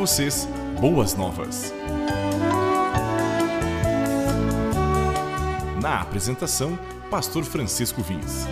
vocês boas novas. Na apresentação, Pastor Francisco Vins.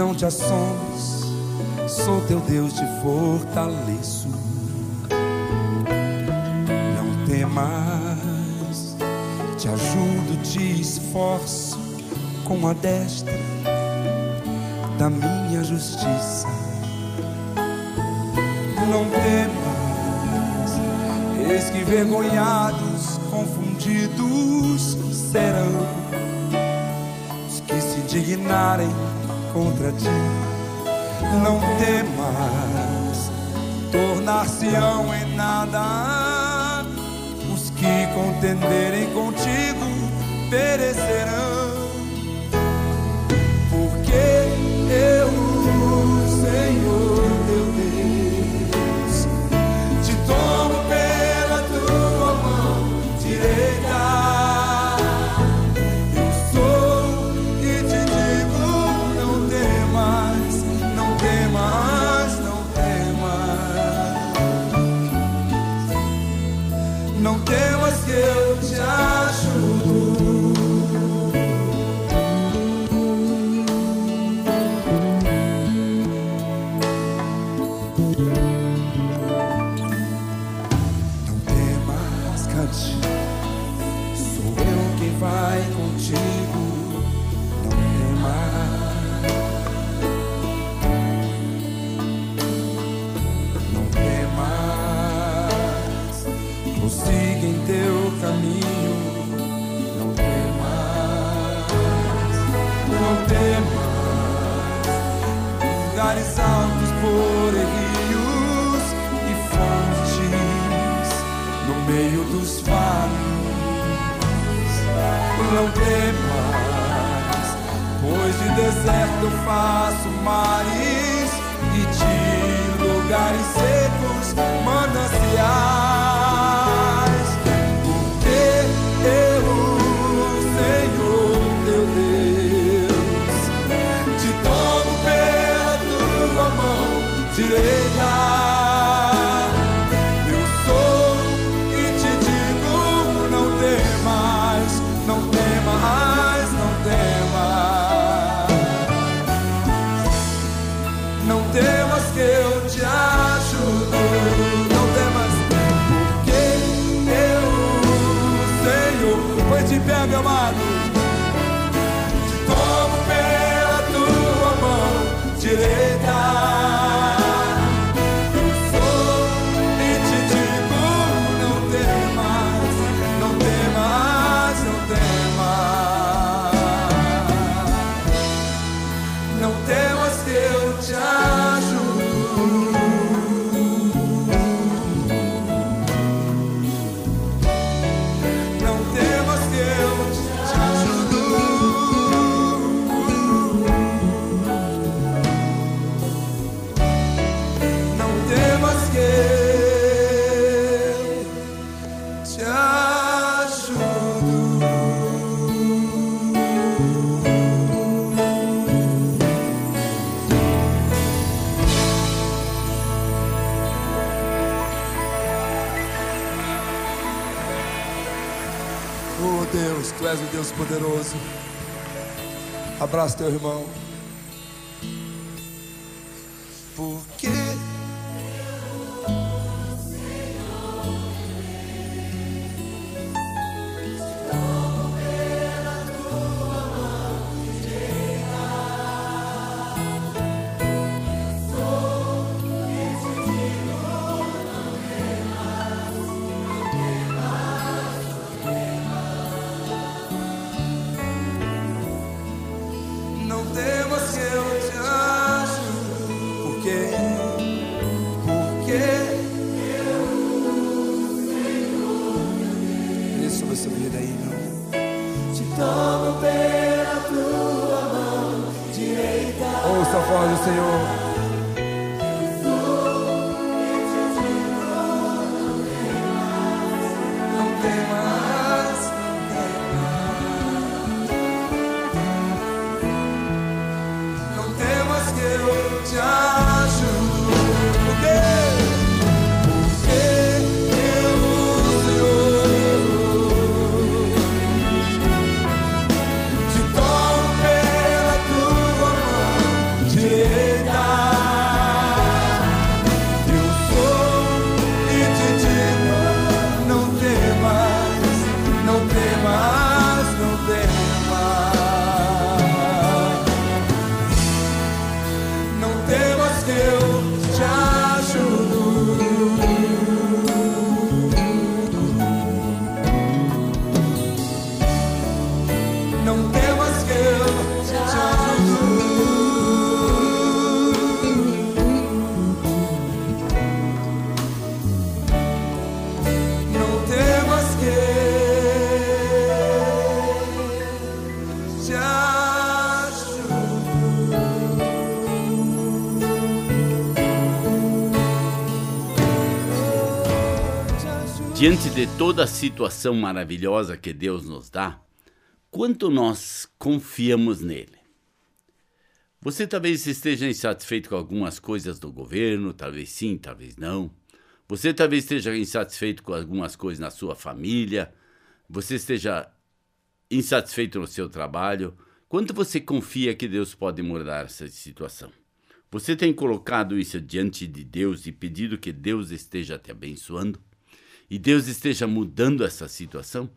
não te assombres, sou teu Deus, te fortaleço. Não temas, te ajudo, te esforço com a destra da minha justiça. Não temas, eis que vergonhados, confundidos serão os que se indignarem contra ti. Não temas, tornar-se-ão em nada os que contenderem contigo perecerão. não temas, pois de deserto faço marido. Tu és o Deus poderoso. Abraça teu irmão. Diante de toda a situação maravilhosa que Deus nos dá, quanto nós confiamos nele? Você talvez esteja insatisfeito com algumas coisas do governo, talvez sim, talvez não. Você talvez esteja insatisfeito com algumas coisas na sua família. Você esteja insatisfeito no seu trabalho. Quanto você confia que Deus pode mudar essa situação? Você tem colocado isso diante de Deus e pedido que Deus esteja te abençoando? E Deus esteja mudando essa situação,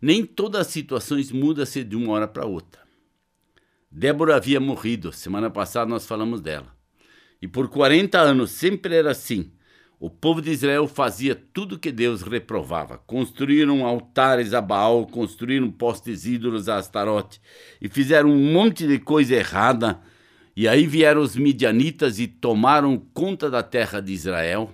nem todas as situações mudam-se de uma hora para outra. Débora havia morrido, semana passada nós falamos dela. E por 40 anos sempre era assim. O povo de Israel fazia tudo que Deus reprovava. Construíram altares a Baal, construíram postes ídolos a Astarote e fizeram um monte de coisa errada. E aí vieram os midianitas e tomaram conta da terra de Israel.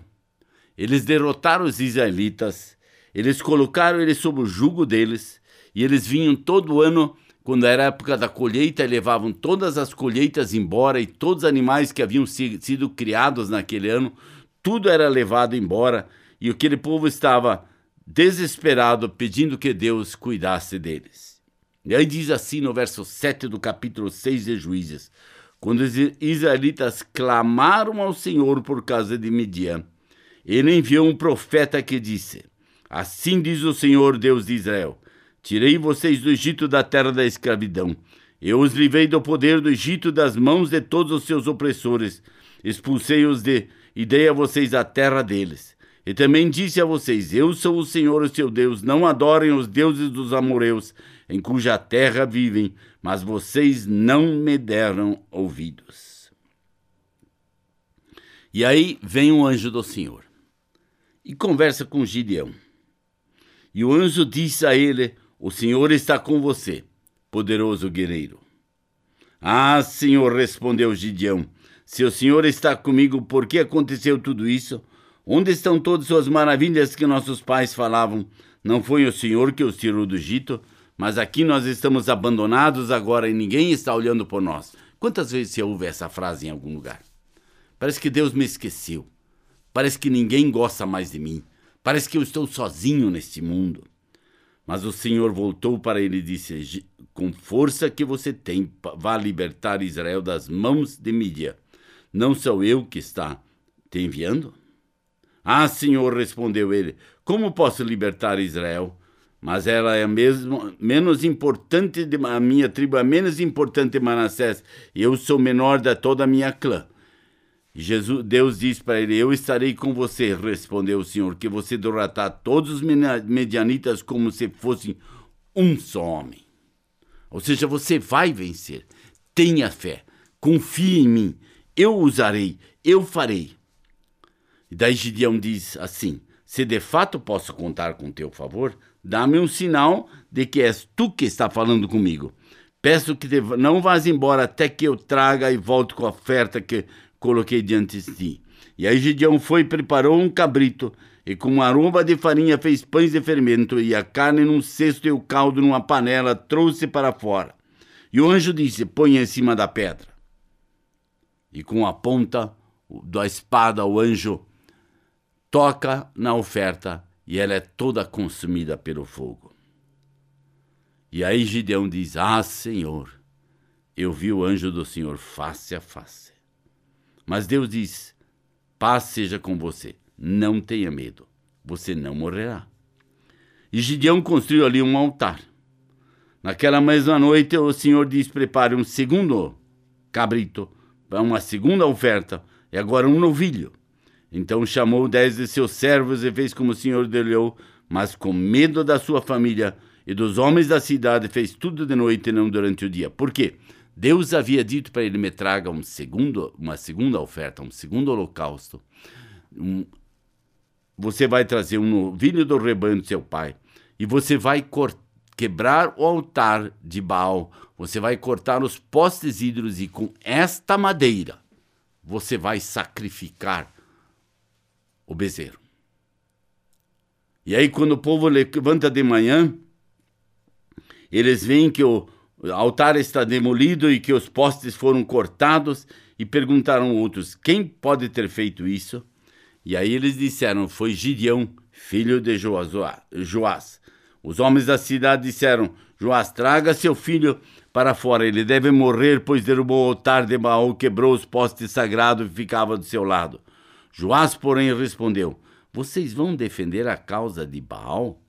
Eles derrotaram os israelitas, eles colocaram eles sob o jugo deles, e eles vinham todo ano, quando era época da colheita, levavam todas as colheitas embora, e todos os animais que haviam si- sido criados naquele ano, tudo era levado embora, e aquele povo estava desesperado, pedindo que Deus cuidasse deles. E aí diz assim no verso 7 do capítulo 6 de Juízes: Quando os israelitas clamaram ao Senhor por causa de Midian, ele enviou um profeta que disse: Assim diz o Senhor Deus de Israel: Tirei vocês do Egito da terra da escravidão. Eu os livrei do poder do Egito das mãos de todos os seus opressores. Expulsei-os de e dei a vocês a terra deles. E também disse a vocês: Eu sou o Senhor, o seu Deus. Não adorem os deuses dos amoreus, em cuja terra vivem, mas vocês não me deram ouvidos. E aí vem um anjo do Senhor e conversa com Gideão. E o anjo disse a ele: O Senhor está com você, poderoso guerreiro. Ah, Senhor, respondeu Gideão: Se o Senhor está comigo, por que aconteceu tudo isso? Onde estão todas as maravilhas que nossos pais falavam? Não foi o Senhor que os tirou do Egito? Mas aqui nós estamos abandonados agora e ninguém está olhando por nós. Quantas vezes você ouve essa frase em algum lugar? Parece que Deus me esqueceu. Parece que ninguém gosta mais de mim. Parece que eu estou sozinho neste mundo. Mas o Senhor voltou para ele e disse: "Gi- Com força que você tem, vá libertar Israel das mãos de Mídia. Não sou eu que está te enviando? Ah, Senhor, respondeu ele: Como posso libertar Israel? Mas ela é mesmo menos importante de a minha tribo é menos importante de Manassés. Eu sou menor da toda a minha clã. Jesus, Deus disse para ele: Eu estarei com você, respondeu o Senhor, que você derrotar todos os medianitas como se fossem um só homem. Ou seja, você vai vencer. Tenha fé. Confie em mim. Eu usarei. Eu farei. E daí Gideão diz assim: Se de fato posso contar com teu favor, dá-me um sinal de que és tu que está falando comigo. Peço que não vás embora até que eu traga e volte com a oferta que coloquei diante de ti. E aí Gideão foi e preparou um cabrito e com aroma de farinha fez pães de fermento, e a carne num cesto e o caldo numa panela, trouxe para fora. E o anjo disse: Ponha em cima da pedra. E com a ponta da espada, o anjo toca na oferta e ela é toda consumida pelo fogo. E aí Gideão diz: Ah, Senhor, eu vi o anjo do Senhor face a face. Mas Deus diz: Paz seja com você, não tenha medo, você não morrerá. E Gideão construiu ali um altar. Naquela mesma noite, o Senhor diz: Prepare um segundo cabrito, uma segunda oferta, e agora um novilho. Então chamou dez de seus servos e fez como o Senhor ordenou, mas com medo da sua família e dos homens da cidade fez tudo de noite e não durante o dia. Por quê? Deus havia dito para ele: me traga um segundo, uma segunda oferta, um segundo holocausto. Um, você vai trazer um novilho do rebanho do seu pai e você vai quebrar o altar de Baal. Você vai cortar os postes ídolos e com esta madeira você vai sacrificar o bezerro. E aí, quando o povo levanta de manhã, eles veem que o altar está demolido e que os postes foram cortados e perguntaram outros: quem pode ter feito isso? E aí eles disseram: foi Gideão, filho de Joás. Os homens da cidade disseram: Joás, traga seu filho para fora, ele deve morrer, pois derrubou o altar de Baal, quebrou os postes sagrados e ficava do seu lado. Joás, porém, respondeu: Vocês vão defender a causa de Baal?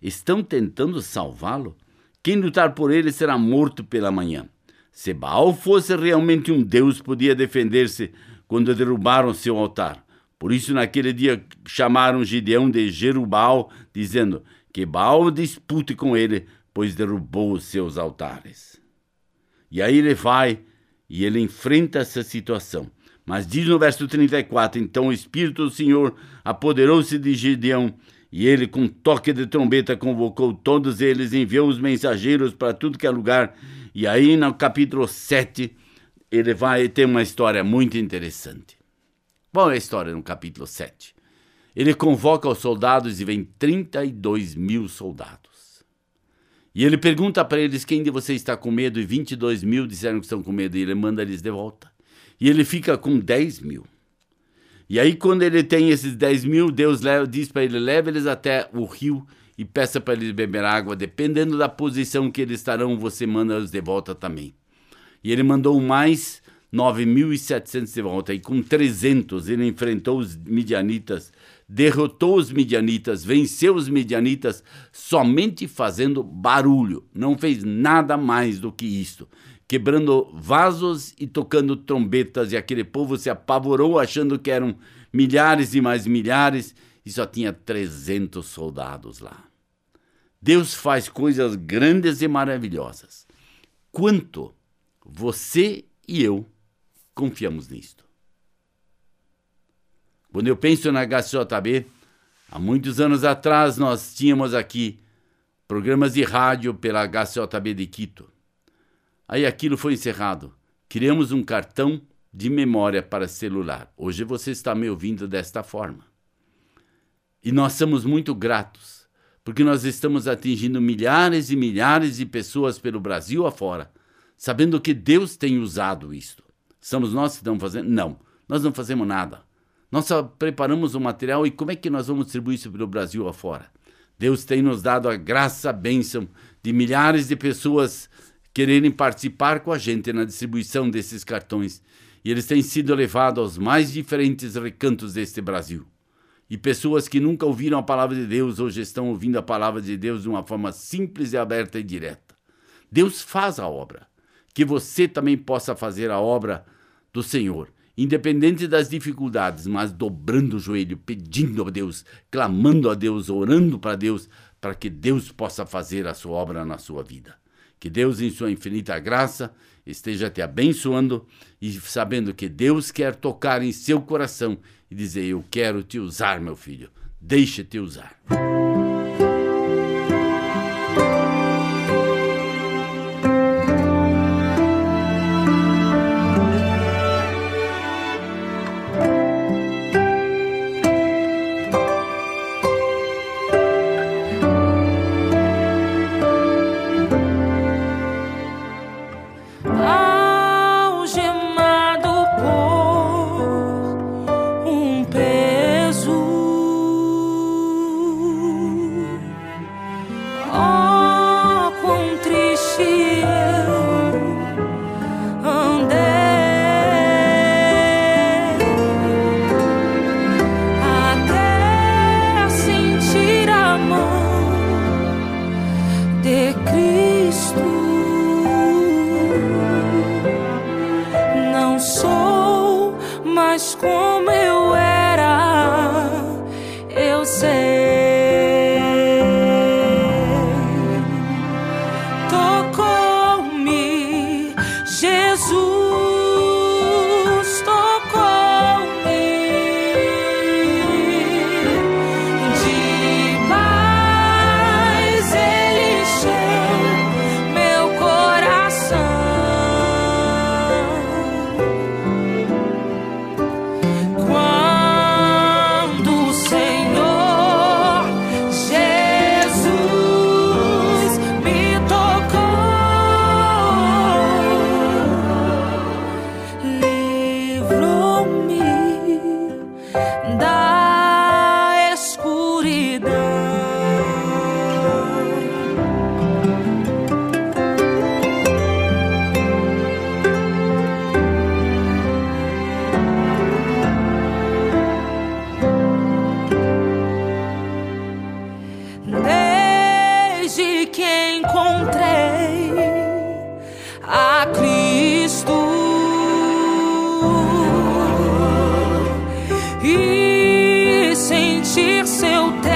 Estão tentando salvá-lo? Quem lutar por ele será morto pela manhã. Se Baal fosse realmente um deus, podia defender-se quando derrubaram seu altar. Por isso, naquele dia, chamaram Gideão de Jerubal, dizendo que Baal dispute com ele, pois derrubou os seus altares. E aí ele vai e ele enfrenta essa situação. Mas diz no verso 34: Então o Espírito do Senhor apoderou-se de Gideão, e ele, com toque de trombeta, convocou todos eles, enviou os mensageiros para tudo que é lugar. E aí, no capítulo 7, ele vai ter uma história muito interessante. Qual é a história no capítulo 7? Ele convoca os soldados e vem 32 mil soldados. E ele pergunta para eles quem de vocês está com medo, e 22 mil disseram que estão com medo, e ele manda eles de volta e ele fica com 10 mil. E aí, quando ele tem esses 10 mil, Deus leva, diz para ele: leve eles até o rio e peça para eles beber água. Dependendo da posição que eles estarão, você manda eles de volta também. E ele mandou mais 9.700 de volta. E com 300 ele enfrentou os midianitas, derrotou os midianitas, venceu os midianitas somente fazendo barulho. Não fez nada mais do que isso quebrando vasos e tocando trombetas, e aquele povo se apavorou achando que eram milhares e mais milhares, e só tinha 300 soldados lá. Deus faz coisas grandes e maravilhosas. Quanto você e eu confiamos nisto? Quando eu penso na HCJB, há muitos anos atrás nós tínhamos aqui programas de rádio pela HCJB de Quito. Aí aquilo foi encerrado. Criamos um cartão de memória para celular. Hoje você está me ouvindo desta forma. E nós somos muito gratos, porque nós estamos atingindo milhares e milhares de pessoas pelo Brasil afora, sabendo que Deus tem usado isto. Somos nós que estamos fazendo? Não, nós não fazemos nada. Nós só preparamos o material e como é que nós vamos distribuir isso pelo Brasil afora? Deus tem nos dado a graça, a bênção de milhares de pessoas quererem participar com a gente na distribuição desses cartões e eles têm sido levados aos mais diferentes recantos deste Brasil. E pessoas que nunca ouviram a palavra de Deus hoje estão ouvindo a palavra de Deus de uma forma simples e aberta e direta. Deus faz a obra. Que você também possa fazer a obra do Senhor, independente das dificuldades, mas dobrando o joelho, pedindo a Deus, clamando a Deus, orando para Deus, para que Deus possa fazer a sua obra na sua vida. Que Deus, em sua infinita graça, esteja te abençoando e sabendo que Deus quer tocar em seu coração e dizer: Eu quero te usar, meu filho. Deixa-te usar. Seu terno